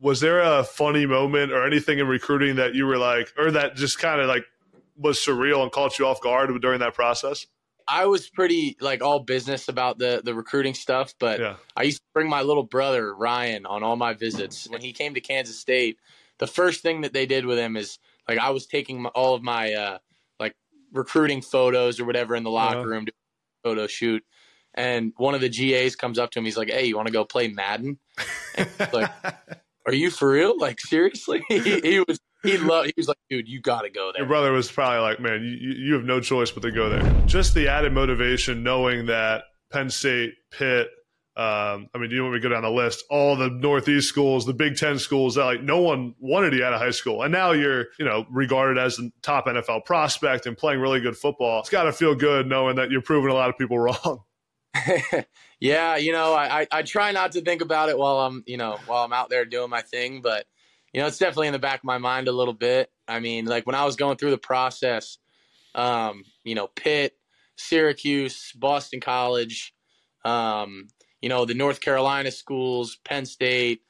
was there a funny moment or anything in recruiting that you were like, or that just kind of like was surreal and caught you off guard during that process? I was pretty like all business about the the recruiting stuff, but yeah. I used to bring my little brother Ryan on all my visits. When he came to Kansas State, the first thing that they did with him is like I was taking my, all of my uh, like recruiting photos or whatever in the locker uh-huh. room to photo shoot, and one of the GAs comes up to him. He's like, "Hey, you want to go play Madden?" like, are you for real? Like seriously? he, he was he loved. He was like, dude, you got to go there. Your brother was probably like, man, you, you have no choice but to go there. Just the added motivation, knowing that Penn State, Pitt. Um, I mean, do you want me to go down the list? All the Northeast schools, the Big Ten schools that like no one wanted you out of high school, and now you're you know regarded as the top NFL prospect and playing really good football. It's got to feel good knowing that you're proving a lot of people wrong. yeah, you know, I, I, try not to think about it while I'm you know while I'm out there doing my thing, but you know, it's definitely in the back of my mind a little bit. I mean, like when I was going through the process, um, you know, Pitt, Syracuse, Boston College, um, you know, the North Carolina schools, Penn State,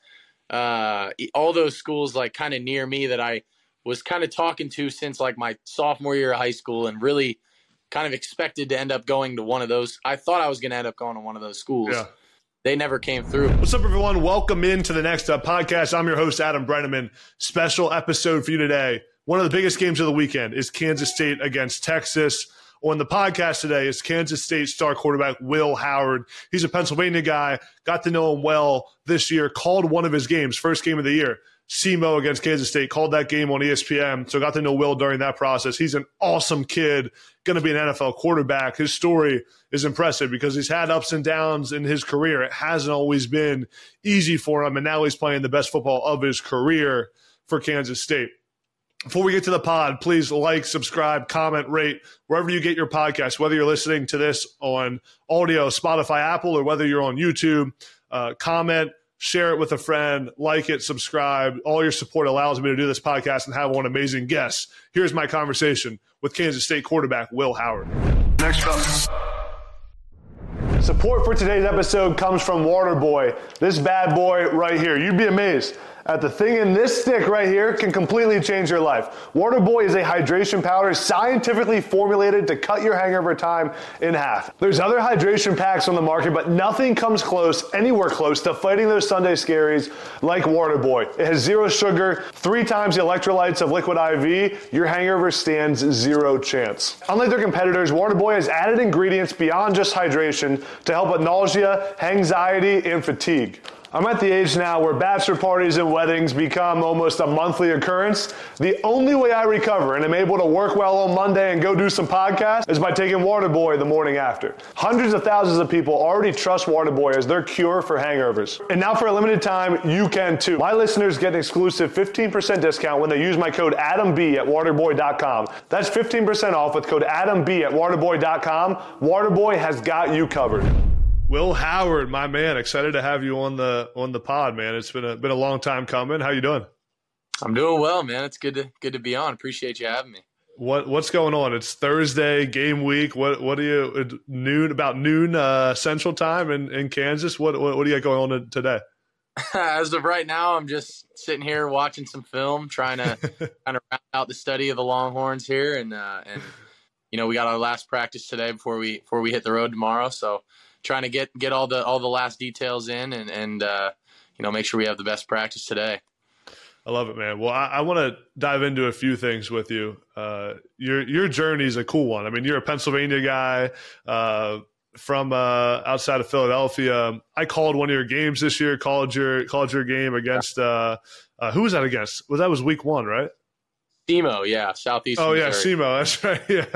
uh, all those schools like kind of near me that I was kind of talking to since like my sophomore year of high school and really kind of expected to end up going to one of those. I thought I was going to end up going to one of those schools. Yeah they never came through. What's up, everyone? Welcome into the next uh, podcast. I'm your host, Adam Breneman. Special episode for you today. One of the biggest games of the weekend is Kansas State against Texas. On the podcast today is Kansas State star quarterback Will Howard. He's a Pennsylvania guy. Got to know him well this year. Called one of his games, first game of the year. SEMO against Kansas State. Called that game on ESPN. So got to know Will during that process. He's an awesome kid, going to be an NFL quarterback. His story is impressive because he's had ups and downs in his career. It hasn't always been easy for him. And now he's playing the best football of his career for Kansas State. Before we get to the pod, please like, subscribe, comment, rate wherever you get your podcast, whether you're listening to this on audio, Spotify, Apple, or whether you're on YouTube. Uh, comment, share it with a friend, like it, subscribe. All your support allows me to do this podcast and have one amazing guest. Here's my conversation with Kansas State quarterback Will Howard. Next up. Support for today's episode comes from Waterboy. This bad boy right here. You'd be amazed at the thing in this stick right here can completely change your life. Waterboy is a hydration powder scientifically formulated to cut your hangover time in half. There's other hydration packs on the market, but nothing comes close, anywhere close, to fighting those Sunday scaries like Waterboy. It has zero sugar, three times the electrolytes of Liquid IV. Your hangover stands zero chance. Unlike their competitors, Waterboy has added ingredients beyond just hydration to help with nausea, anxiety, and fatigue. I'm at the age now where bachelor parties and weddings become almost a monthly occurrence. The only way I recover and am able to work well on Monday and go do some podcasts is by taking Waterboy the morning after. Hundreds of thousands of people already trust Waterboy as their cure for hangovers. And now for a limited time, you can too. My listeners get an exclusive 15% discount when they use my code ADAMB at waterboy.com. That's 15% off with code ADAMB at waterboy.com. Waterboy has got you covered. Will Howard, my man, excited to have you on the on the pod, man. It's been a been a long time coming. How you doing? I'm doing well, man. It's good to good to be on. Appreciate you having me. What what's going on? It's Thursday game week. What what are you noon about noon uh, Central Time in, in Kansas? What, what what do you got going on today? As of right now, I'm just sitting here watching some film, trying to kind of round out the study of the Longhorns here, and uh, and you know we got our last practice today before we before we hit the road tomorrow. So trying to get get all the all the last details in and and uh, you know make sure we have the best practice today. I love it, man. Well, I, I want to dive into a few things with you. Uh, your your journey is a cool one. I mean, you're a Pennsylvania guy uh, from uh, outside of Philadelphia. I called one of your games this year. Called your called your game against uh, uh, who was that against? Was that was week one, right? SEMO, yeah, southeast. Oh yeah, SEMO. That's right. Yeah.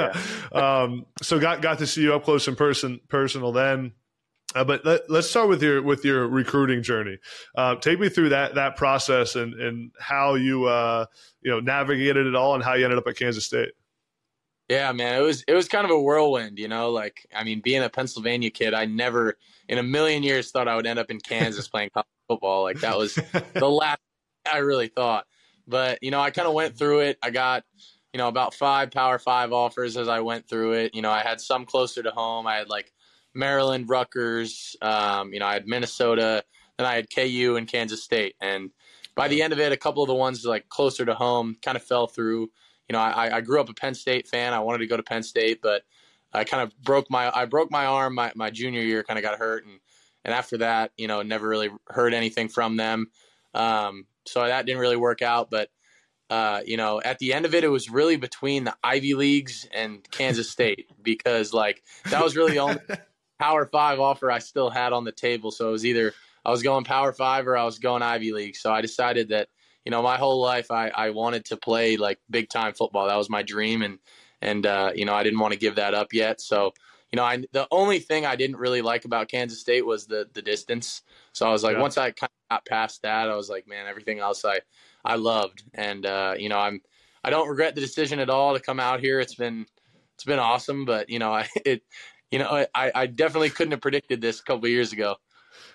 yeah. um, so got got to see you up close and person personal then. Uh, but let, us start with your with your recruiting journey. Uh, take me through that that process and and how you uh, you know navigated it all and how you ended up at Kansas State. Yeah, man, it was it was kind of a whirlwind, you know. Like, I mean, being a Pennsylvania kid, I never in a million years thought I would end up in Kansas playing college football. Like that was the last I really thought. But you know, I kind of went through it. I got you know about five Power Five offers as I went through it. You know, I had some closer to home. I had like Maryland, Rutgers. Um, you know, I had Minnesota, then I had KU and Kansas State, and by the end of it, a couple of the ones like closer to home kind of fell through. You know, I, I grew up a Penn State fan. I wanted to go to Penn State, but I kind of broke my I broke my arm my, my junior year. Kind of got hurt, and and after that, you know, never really heard anything from them. Um, so that didn't really work out. But uh, you know, at the end of it, it was really between the Ivy Leagues and Kansas State because like that was really the only Power Five offer I still had on the table. So it was either I was going Power Five or I was going Ivy League. So I decided that you know my whole life I, I wanted to play like big time football. That was my dream, and and uh, you know I didn't want to give that up yet. So you know, I the only thing I didn't really like about Kansas State was the the distance. So I was like, yeah. once I kind of got past that, I was like, man, everything else I I loved, and uh, you know, I'm I don't regret the decision at all to come out here. It's been it's been awesome, but you know, I it you know I I definitely couldn't have predicted this a couple years ago.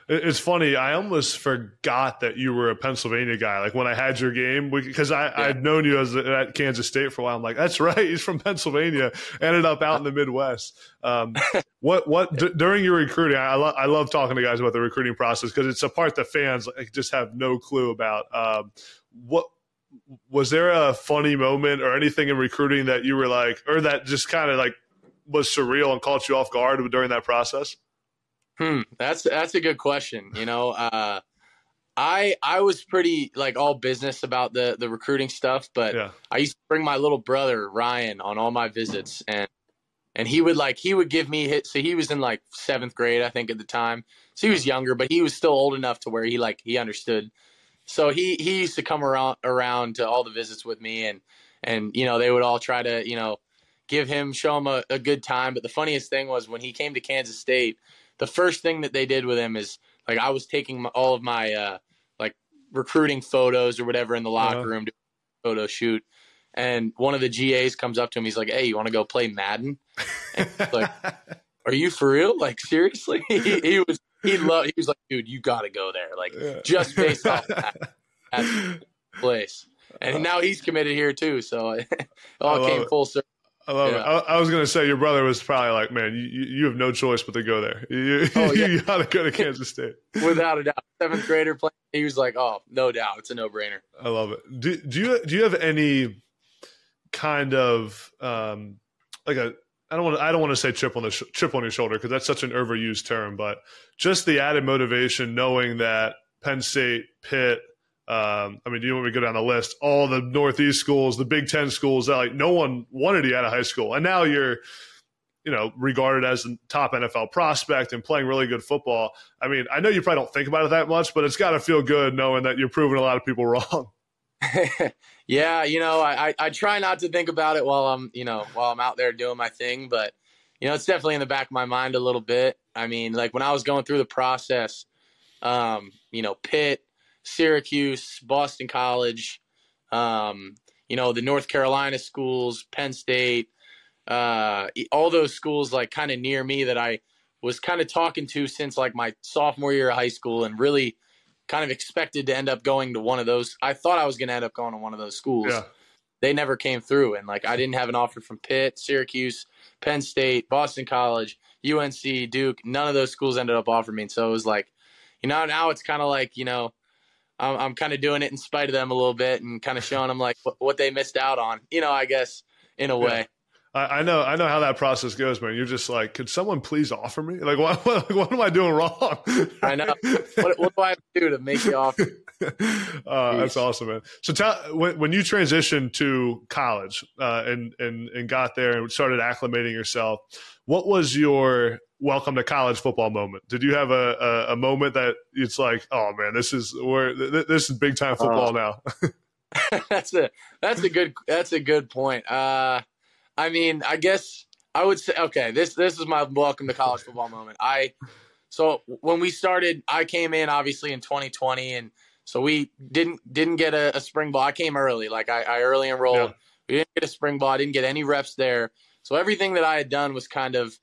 It's funny. I almost forgot that you were a Pennsylvania guy. Like when I had your game, because I yeah. I'd known you as at Kansas State for a while. I'm like, that's right. He's from Pennsylvania. Ended up out in the Midwest. Um, what what d- during your recruiting? I love I love talking to guys about the recruiting process because it's a part that fans like, just have no clue about. Um, what was there a funny moment or anything in recruiting that you were like, or that just kind of like was surreal and caught you off guard during that process? Hmm, that's that's a good question. You know, uh, I I was pretty like all business about the the recruiting stuff, but yeah. I used to bring my little brother Ryan on all my visits, and and he would like he would give me hit. So he was in like seventh grade, I think, at the time. So he was younger, but he was still old enough to where he like he understood. So he he used to come around around to all the visits with me, and and you know they would all try to you know give him show him a, a good time. But the funniest thing was when he came to Kansas State the first thing that they did with him is like I was taking my, all of my uh, like recruiting photos or whatever in the locker uh-huh. room to photo shoot. And one of the GAs comes up to him. He's like, "Hey, you want to go play Madden?" like, "Are you for real? Like seriously?" he, he was he loved. He was like, "Dude, you got to go there. Like yeah. just based off that, that place." And now he's committed here too. So it all came full circle. I love yeah. it. I, I, was going to say your brother was probably like, man, you, you have no choice but to go there. You, oh, yeah. you got to go to Kansas State. Without a doubt. Seventh grader playing. He was like, oh, no doubt. It's a no brainer. I love it. Do, do you, do you have any kind of, um, like a, I don't want to, I don't want to say chip on the sh- chip on your shoulder because that's such an overused term, but just the added motivation knowing that Penn State, Pitt, um, I mean, you want me to go down the list? All the Northeast schools, the Big Ten schools that like no one wanted you out of high school, and now you're, you know, regarded as the top NFL prospect and playing really good football. I mean, I know you probably don't think about it that much, but it's got to feel good knowing that you're proving a lot of people wrong. yeah, you know, I, I try not to think about it while I'm, you know, while I'm out there doing my thing, but you know, it's definitely in the back of my mind a little bit. I mean, like when I was going through the process, um, you know, Pitt Syracuse, Boston College, um, you know, the North Carolina schools, Penn State, uh, all those schools like kind of near me that I was kind of talking to since like my sophomore year of high school and really kind of expected to end up going to one of those. I thought I was going to end up going to one of those schools. Yeah. They never came through. And like I didn't have an offer from Pitt, Syracuse, Penn State, Boston College, UNC, Duke. None of those schools ended up offering me. And so it was like, you know, now it's kind of like, you know, I'm, I'm kind of doing it in spite of them a little bit and kind of showing them like what, what they missed out on, you know, I guess in a way. I, I know, I know how that process goes, man. You're just like, could someone please offer me? Like, what, what, what am I doing wrong? I know. What, what, do I have to do to make you offer? Uh, that's awesome, man. So, tell, when, when you transitioned to college uh, and and and got there and started acclimating yourself, what was your welcome to college football moment? Did you have a, a, a moment that it's like, oh man, this is where this is big time football uh, now? that's a that's a good that's a good point. Uh, I mean, I guess I would say okay. This this is my welcome to college football moment. I so when we started, I came in obviously in 2020, and so we didn't didn't get a, a spring ball. I came early, like I, I early enrolled. Yeah. We didn't get a spring ball. I didn't get any reps there. So everything that I had done was kind of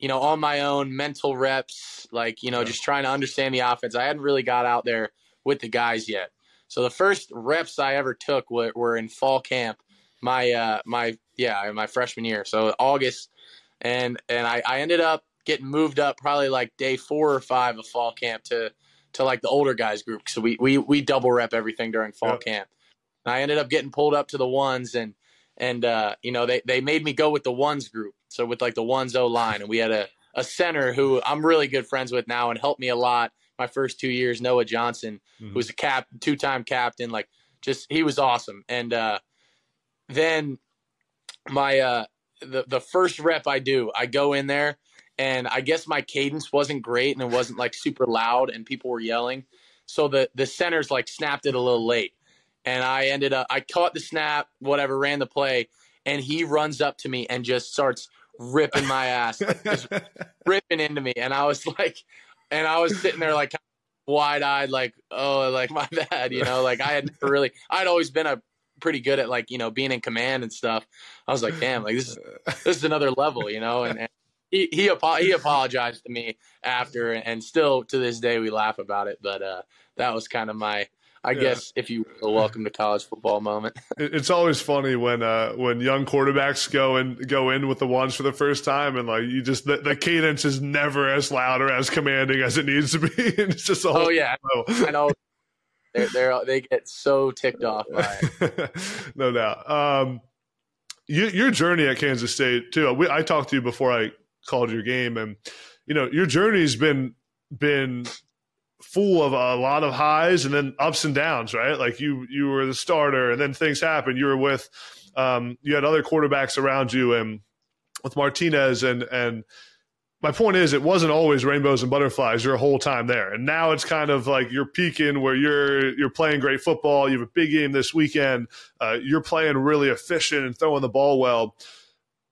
you know, on my own mental reps, like, you know, just trying to understand the offense. I hadn't really got out there with the guys yet. So the first reps I ever took were, were in fall camp, my, uh, my, yeah, my freshman year. So August. And, and I, I ended up getting moved up probably like day four or five of fall camp to, to like the older guys group. So we we we double rep everything during fall yep. camp. And I ended up getting pulled up to the ones and and uh, you know they they made me go with the ones group. So with like the ones O line, and we had a a center who I'm really good friends with now and helped me a lot my first two years. Noah Johnson, mm-hmm. who's a cap two time captain, like just he was awesome. And uh, then my uh, the the first rep I do, I go in there and I guess my cadence wasn't great and it wasn't like super loud and people were yelling. So the the centers like snapped it a little late. And I ended up I caught the snap, whatever, ran the play, and he runs up to me and just starts ripping my ass, just ripping into me. And I was like and I was sitting there like wide eyed, like, oh, like my bad, you know, like I had never really I'd always been a pretty good at like, you know, being in command and stuff. I was like, damn, like this is this is another level, you know, and, and he he, he apologized to me after, and still to this day we laugh about it. But uh, that was kind of my, I yeah. guess, if you will, welcome to college football moment. it's always funny when uh, when young quarterbacks go and go in with the ones for the first time, and like you just the, the cadence is never as loud or as commanding as it needs to be. it's just oh yeah, I know. They're, they're, they get so ticked off by it. no doubt. Um, you, your journey at Kansas State too. We, I talked to you before I called your game, and you know your journey's been been full of a lot of highs and then ups and downs, right? Like you you were the starter, and then things happened. You were with um, you had other quarterbacks around you, and with Martinez and and my point is it wasn't always rainbows and butterflies your whole time there and now it's kind of like you're peaking where you're you're playing great football you have a big game this weekend uh, you're playing really efficient and throwing the ball well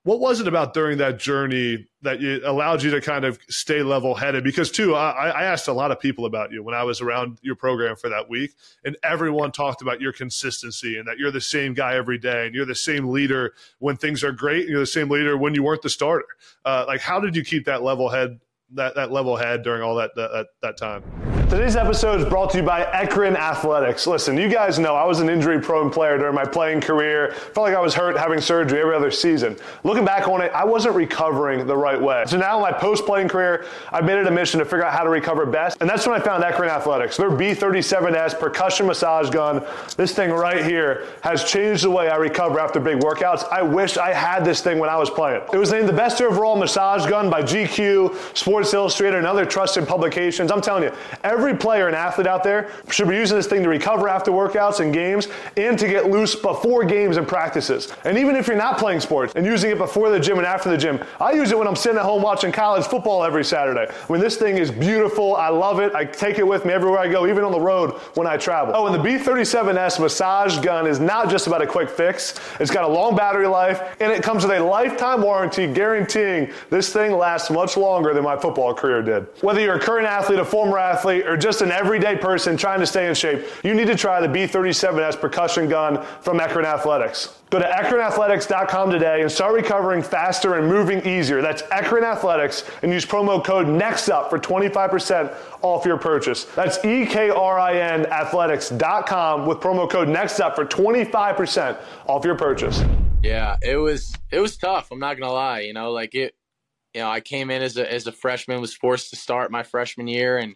what was it about during that journey that you, allowed you to kind of stay level headed? Because, too, I, I, asked a lot of people about you when I was around your program for that week, and everyone talked about your consistency and that you're the same guy every day and you're the same leader when things are great and you're the same leader when you weren't the starter. Uh, like, how did you keep that level head? That, that level head during all that, that that time. Today's episode is brought to you by Ekrin Athletics. Listen, you guys know I was an injury prone player during my playing career. Felt like I was hurt having surgery every other season. Looking back on it, I wasn't recovering the right way. So now in my post playing career, I made it a mission to figure out how to recover best. And that's when I found Ekrin Athletics. Their B37S percussion massage gun, this thing right here, has changed the way I recover after big workouts. I wish I had this thing when I was playing. It was named the best overall massage gun by GQ, Sports Illustrated, and other trusted publications. I'm telling you, every Every player and athlete out there should be using this thing to recover after workouts and games and to get loose before games and practices. And even if you're not playing sports and using it before the gym and after the gym, I use it when I'm sitting at home watching college football every Saturday. When this thing is beautiful, I love it. I take it with me everywhere I go, even on the road when I travel. Oh, and the B37S massage gun is not just about a quick fix. It's got a long battery life and it comes with a lifetime warranty guaranteeing this thing lasts much longer than my football career did. Whether you're a current athlete, a former athlete, or just an everyday person trying to stay in shape, you need to try the B37S percussion gun from Ekrin Athletics. Go to EkrinAthletics.com today and start recovering faster and moving easier. That's Ekrin Athletics and use promo code NEXTUP for 25% off your purchase. That's E-K-R-I-N athletics.com with promo code NEXTUP for 25% off your purchase. Yeah, it was it was tough. I'm not gonna lie. You know, like it. You know, I came in as a as a freshman, was forced to start my freshman year, and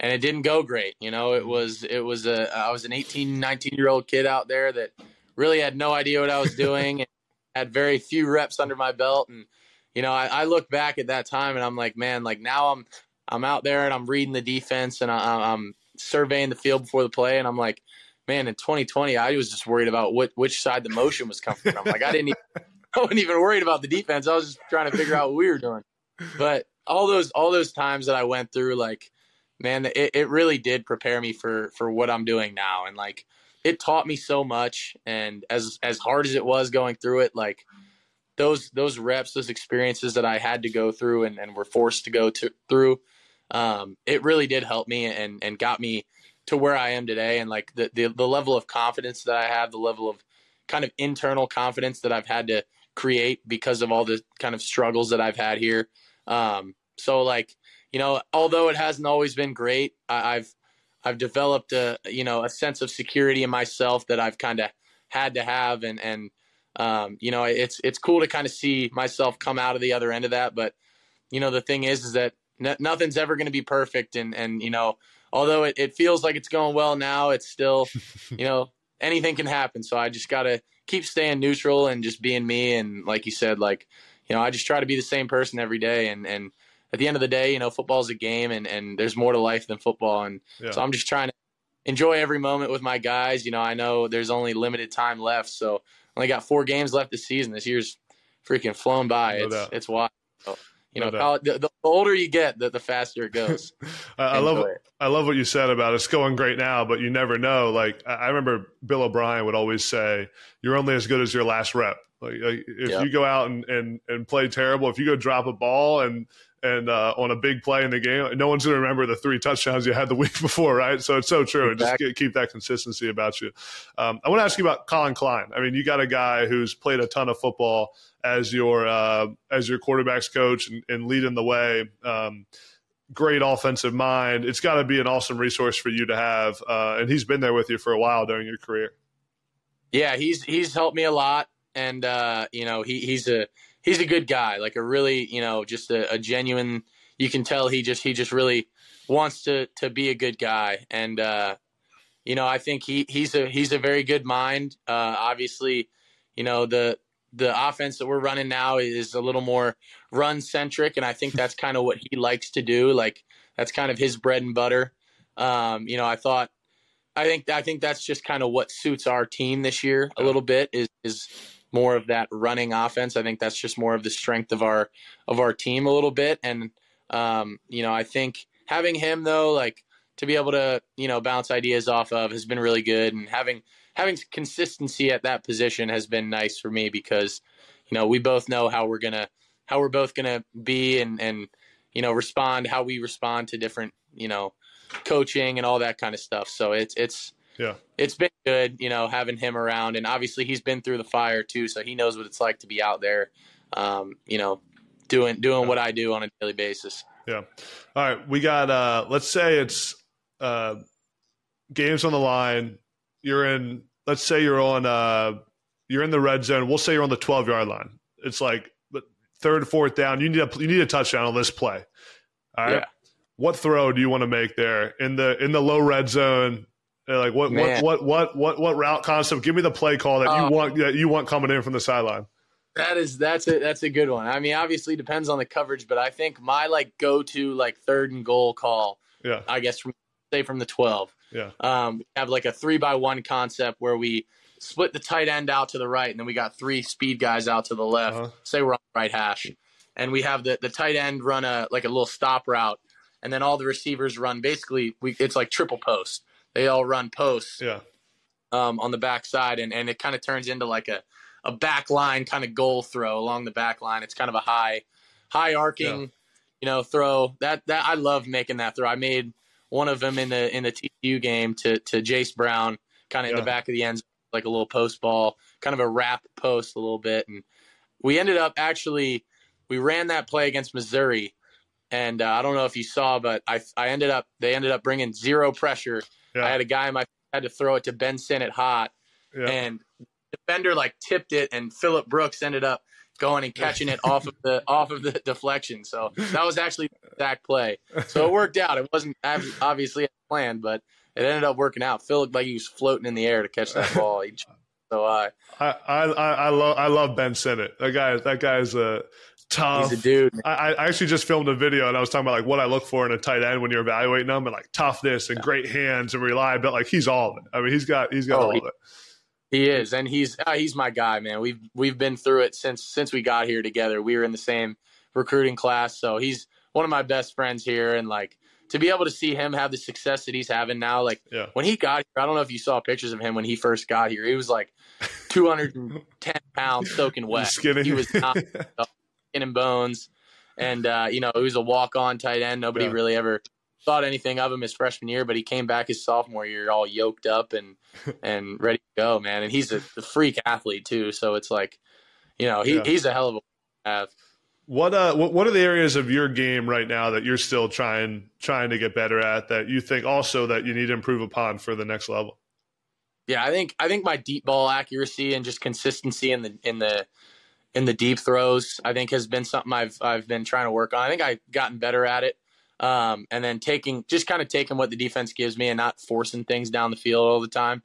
and it didn't go great. You know, it mm-hmm. was it was a I was an 18, 19 year old kid out there that really had no idea what I was doing and had very few reps under my belt. And you know, I, I look back at that time and I'm like, man, like now I'm I'm out there and I'm reading the defense and I, I'm surveying the field before the play and I'm like, man, in 2020 I was just worried about what which side the motion was coming from. I'm like I didn't even, I wasn't even worried about the defense. I was just trying to figure out what we were doing. But all those all those times that I went through, like man, it, it really did prepare me for for what I'm doing now. And like it taught me so much. And as as hard as it was going through it, like those those reps, those experiences that I had to go through and, and were forced to go to, through, um, it really did help me and and got me to where I am today. And like the, the the level of confidence that I have, the level of kind of internal confidence that I've had to create because of all the kind of struggles that I've had here. Um, so like you know, although it hasn't always been great, I, have I've developed a you know a sense of security in myself that I've kind of had to have, and and um, you know it's it's cool to kind of see myself come out of the other end of that. But you know the thing is, is that n- nothing's ever going to be perfect, and and you know although it, it feels like it's going well now, it's still, you know, anything can happen. So I just got to keep staying neutral and just being me. And like you said, like, you know, I just try to be the same person every day. And, and at the end of the day, you know, football's a game and, and there's more to life than football. And yeah. so I'm just trying to enjoy every moment with my guys. You know, I know there's only limited time left. So only got four games left this season. This year's freaking flown by. No it's, doubt. it's wild. So, you know, no the, the, older you get, the, the faster it goes. I love it. I love what you said about it's going great now, but you never know. Like I remember Bill O'Brien would always say, "You're only as good as your last rep." Like, like if yep. you go out and, and and play terrible, if you go drop a ball and and uh, on a big play in the game, no one's going to remember the three touchdowns you had the week before, right? So it's so true. Exactly. Just keep that consistency about you. Um, I want to ask you about Collin Klein. I mean, you got a guy who's played a ton of football as your uh, as your quarterbacks coach and, and leading the way. Um, great offensive mind. It's got to be an awesome resource for you to have, uh, and he's been there with you for a while during your career. Yeah, he's he's helped me a lot, and uh, you know he he's a he's a good guy, like a really you know just a, a, genuine. You can tell he just he just really wants to to be a good guy, and uh, you know I think he he's a he's a very good mind. Uh, obviously, you know the the offense that we're running now is a little more run centric, and I think that's kind of what he likes to do. Like that's kind of his bread and butter. Um, you know, I thought, I think, I think that's just kind of what suits our team this year a little bit is is more of that running offense. I think that's just more of the strength of our of our team a little bit, and um, you know, I think having him though, like to be able to you know bounce ideas off of has been really good, and having having consistency at that position has been nice for me because you know we both know how we're gonna how we're both gonna be and and you know respond how we respond to different you know coaching and all that kind of stuff. So it's it's yeah it's been good you know having him around and obviously he's been through the fire too, so he knows what it's like to be out there. Um, you know, doing doing yeah. what I do on a daily basis. Yeah. All right, we got uh let's say it's uh games on the line you're in let's say you're on uh you're in the red zone we'll say you're on the 12 yard line it's like third fourth down you need a you need a touchdown on this play all right yeah. what throw do you want to make there in the in the low red zone like what what, what what what what route concept give me the play call that you oh. want that you want coming in from the sideline that is that's a that's a good one i mean obviously depends on the coverage but i think my like go to like third and goal call yeah i guess from say from the 12 yeah. Um, we have like a three by one concept where we split the tight end out to the right, and then we got three speed guys out to the left. Uh-huh. Say we're on the right hash, and we have the the tight end run a like a little stop route, and then all the receivers run basically we it's like triple post. They all run posts. Yeah. Um, on the backside, and and it kind of turns into like a a back line kind of goal throw along the back line. It's kind of a high high arcing, yeah. you know, throw. That that I love making that throw. I made one of them in the in the TCU game to to Jayce Brown, kind of yeah. in the back of the end, like a little post ball, kind of a wrap post a little bit, and we ended up actually we ran that play against Missouri, and uh, I don't know if you saw, but I I ended up they ended up bringing zero pressure. Yeah. I had a guy in my had to throw it to Ben Sinnott hot, yeah. and defender like tipped it, and Phillip Brooks ended up going and catching it off of the off of the deflection. So that was actually the exact play. So it worked out. It wasn't obviously planned, but it ended up working out. Phil looked like he was floating in the air to catch that ball. So I, I, I, I love, I love Ben Sinnott. That guy, that guy's a tough. He's a dude. I, I actually just filmed a video and I was talking about like what I look for in a tight end when you're evaluating them and like toughness and yeah. great hands and reliability. Like he's all of it. I mean, he's got, he's got oh, all he, of it. He is, and he's uh, he's my guy, man. We've we've been through it since since we got here together. We were in the same recruiting class, so he's one of my best friends here, and like to be able to see him have the success that he's having now, like yeah. when he got here, I don't know if you saw pictures of him when he first got here. He was like 210 pounds soaking wet. He was not skin and bones, and uh, you know he was a walk on tight end. Nobody yeah. really ever thought anything of him his freshman year, but he came back his sophomore year all yoked up and and ready to go, man. And he's a, a freak athlete too, so it's like, you know, he, yeah. he's a hell of a have. What uh what, what are the areas of your game right now that you're still trying trying to get better at that you think also that you need to improve upon for the next level? Yeah, I think I think my deep ball accuracy and just consistency in the in the in the deep throws I think has been something I've I've been trying to work on. I think I've gotten better at it um, and then taking just kind of taking what the defense gives me and not forcing things down the field all the time.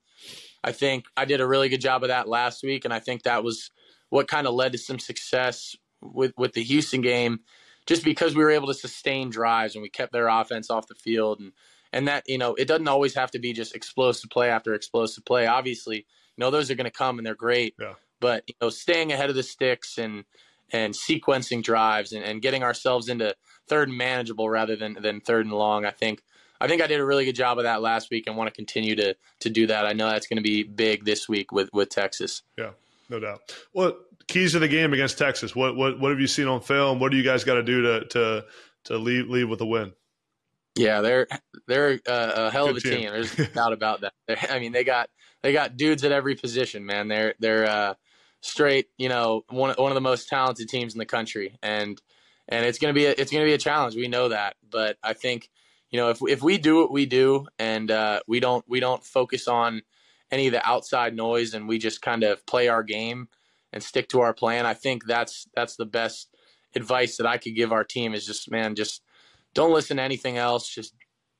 I think I did a really good job of that last week, and I think that was what kind of led to some success with with the Houston game, just because we were able to sustain drives and we kept their offense off the field, and and that you know it doesn't always have to be just explosive play after explosive play. Obviously, you know those are going to come and they're great, yeah. but you know staying ahead of the sticks and and sequencing drives and, and getting ourselves into third and manageable rather than than third and long. I think I think I did a really good job of that last week and want to continue to to do that. I know that's going to be big this week with with Texas. Yeah, no doubt. What keys to the game against Texas? What what what have you seen on film? What do you guys got to do to to to leave leave with a win? Yeah, they're they're a hell of a team. team. There's no doubt about that. They're, I mean, they got they got dudes at every position, man. They're they're uh, straight, you know, one one of the most talented teams in the country, and and it's gonna be a, it's gonna be a challenge. We know that, but I think you know if if we do what we do and uh, we don't we don't focus on any of the outside noise and we just kind of play our game and stick to our plan, I think that's that's the best advice that I could give our team is just man, just don't listen to anything else. Just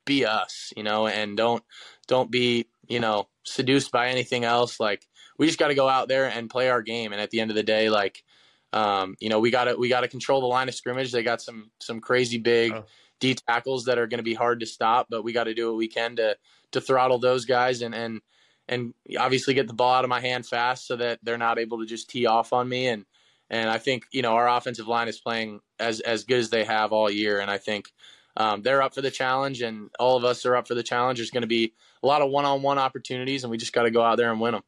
be us, you know, and don't don't be you know seduced by anything else. Like we just got to go out there and play our game. And at the end of the day, like um, you know, we got to we got to control the line of scrimmage. They got some some crazy big oh. D tackles that are going to be hard to stop, but we got to do what we can to to throttle those guys and and and obviously get the ball out of my hand fast so that they're not able to just tee off on me and and I think you know our offensive line is playing as as good as they have all year, and I think um, they're up for the challenge, and all of us are up for the challenge. There's going to be a lot of one-on-one opportunities, and we just got to go out there and win them.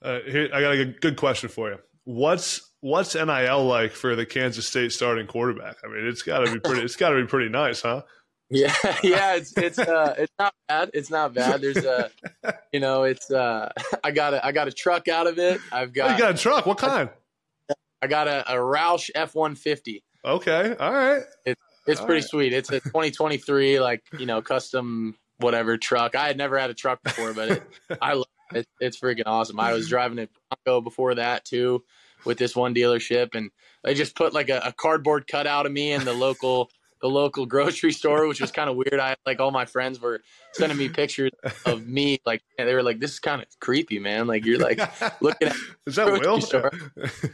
Uh, here, I got a good question for you. What's what's NIL like for the Kansas State starting quarterback? I mean, it's got to be pretty. It's got to be pretty nice, huh? Yeah, yeah, it's it's uh it's not bad. It's not bad. There's a you know, it's uh I got a I got a truck out of it. I've got oh, you got a truck. What kind? I got a, a Roush F one fifty. Okay, all right. It's it's all pretty right. sweet. It's a 2023 like you know custom whatever truck. I had never had a truck before, but it, I love it. It's freaking awesome. I was driving a Bronco before that too, with this one dealership, and they just put like a, a cardboard cutout of me in the local the local grocery store, which was kind of weird. I like all my friends were sending me pictures of me, like they were like, "This is kind of creepy, man." Like you're like looking at is that Will? Store.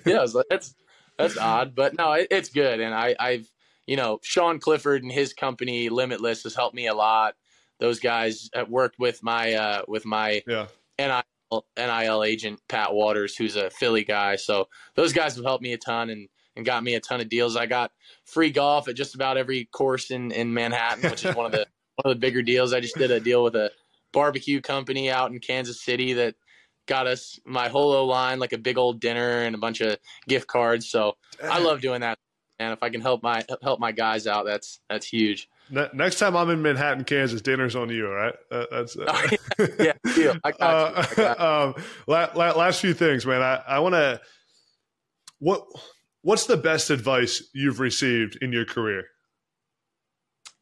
yeah, I was like, that's that's odd, but no, it, it's good. And I, I've you know, Sean Clifford and his company Limitless has helped me a lot. Those guys have worked with my uh, with my yeah. NIL, NIL agent Pat Waters, who's a Philly guy. So those guys have helped me a ton and and got me a ton of deals. I got free golf at just about every course in, in Manhattan, which is one of the one of the bigger deals. I just did a deal with a barbecue company out in Kansas City that got us my whole O line, like a big old dinner and a bunch of gift cards. So I love doing that. And if I can help my help my guys out, that's that's huge. Next time I'm in Manhattan, Kansas, dinner's on you. All right, uh, that's uh, yeah, deal. I got you. I got you. um, last few things, man. I, I want to what What's the best advice you've received in your career?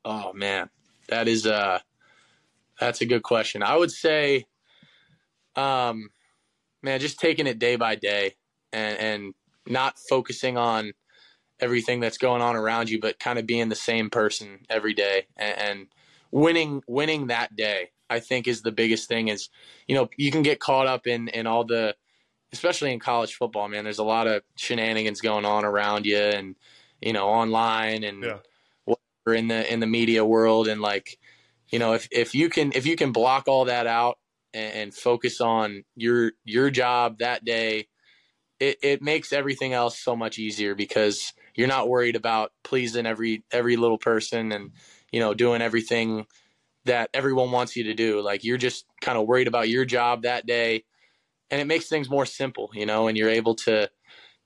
Oh man, that is uh that's a good question. I would say um man, just taking it day by day and and not focusing on everything that's going on around you, but kind of being the same person every day and, and winning winning that day. I think is the biggest thing is, you know, you can get caught up in in all the especially in college football, man, there's a lot of shenanigans going on around you and, you know, online and yeah. whatever in the, in the media world. And like, you know, if, if you can, if you can block all that out and, and focus on your, your job that day, it, it makes everything else so much easier because you're not worried about pleasing every, every little person and, you know, doing everything that everyone wants you to do. Like you're just kind of worried about your job that day and it makes things more simple, you know, and you're able to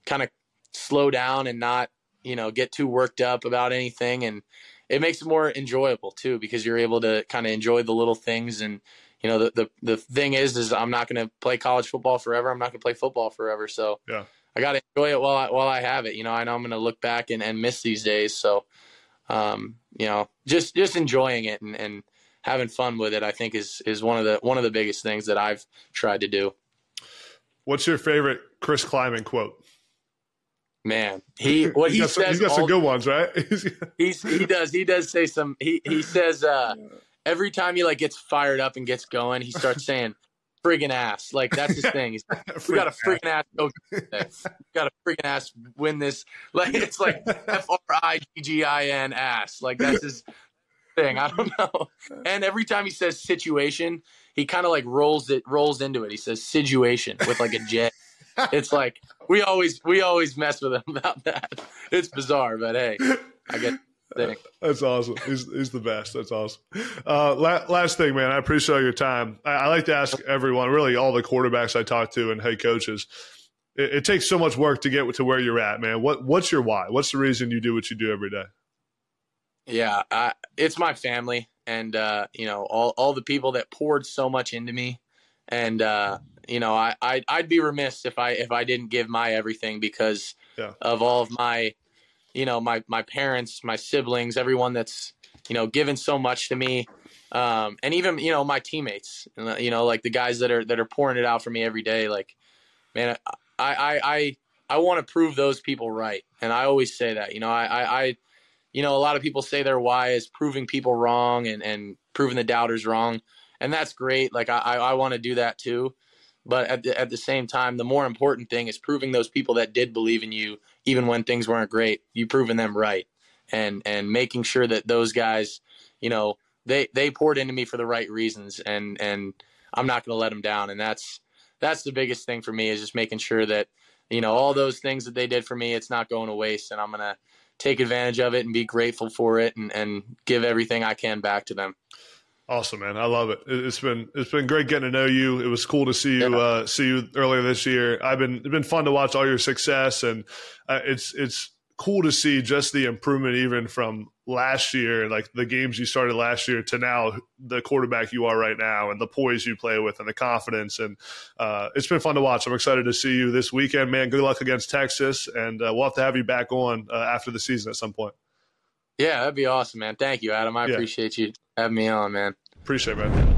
kind of slow down and not, you know, get too worked up about anything. And it makes it more enjoyable too, because you're able to kind of enjoy the little things. And, you know, the, the, the thing is, is I'm not going to play college football forever. I'm not going to play football forever. So yeah. I got to enjoy it while I, while I have it. You know, I know I'm going to look back and, and miss these days. So, um, you know, just, just enjoying it and, and having fun with it, I think is, is one of the, one of the biggest things that I've tried to do. What's your favorite Chris Klieman quote? Man, he what he says. Some, he's got some good ones, right? he's he does he does say some. He he says uh, every time he like gets fired up and gets going, he starts saying friggin' ass. Like that's his thing. He's we got a friggin' ass go got a friggin' ass win this. Like it's like F R I G G I N ass. Like that's his thing. I don't know. And every time he says situation, he kind of like rolls it rolls into it. He says situation with like a J. it's like we always we always mess with him about that. It's bizarre, but hey, I get thing. That's awesome. He's, he's the best. That's awesome. Uh, la- last thing, man, I appreciate your time. I, I, like to ask everyone, really all the quarterbacks I talk to and head coaches, it, it, takes so much work to get to where you're at, man. What What's your why? What's the reason you do what you do every day? Yeah, I, it's my family and, uh, you know, all, all the people that poured so much into me. And, uh, you know, I, I, I'd be remiss if I, if I didn't give my everything because yeah. of all of my, you know my my parents my siblings everyone that's you know given so much to me um, and even you know my teammates you know like the guys that are that are pouring it out for me every day like man i i i, I want to prove those people right and i always say that you know I, I i you know a lot of people say their why is proving people wrong and and proving the doubters wrong. And that's great. Like i i, I want to do that too. But at the, at the same time, the more important thing is proving those people that did believe in you, even when things weren't great, you proving them right, and and making sure that those guys, you know, they they poured into me for the right reasons, and and I'm not going to let them down, and that's that's the biggest thing for me is just making sure that you know all those things that they did for me, it's not going to waste, and I'm going to take advantage of it and be grateful for it, and and give everything I can back to them. Awesome, man. I love it. It's been it's been great getting to know you. It was cool to see you uh, see you earlier this year. I've been it's been fun to watch all your success, and uh, it's it's cool to see just the improvement even from last year, like the games you started last year to now the quarterback you are right now, and the poise you play with, and the confidence. And uh, it's been fun to watch. I'm excited to see you this weekend, man. Good luck against Texas, and uh, we'll have to have you back on uh, after the season at some point. Yeah, that'd be awesome, man. Thank you, Adam. I yeah. appreciate you having me on, man. Appreciate it, man.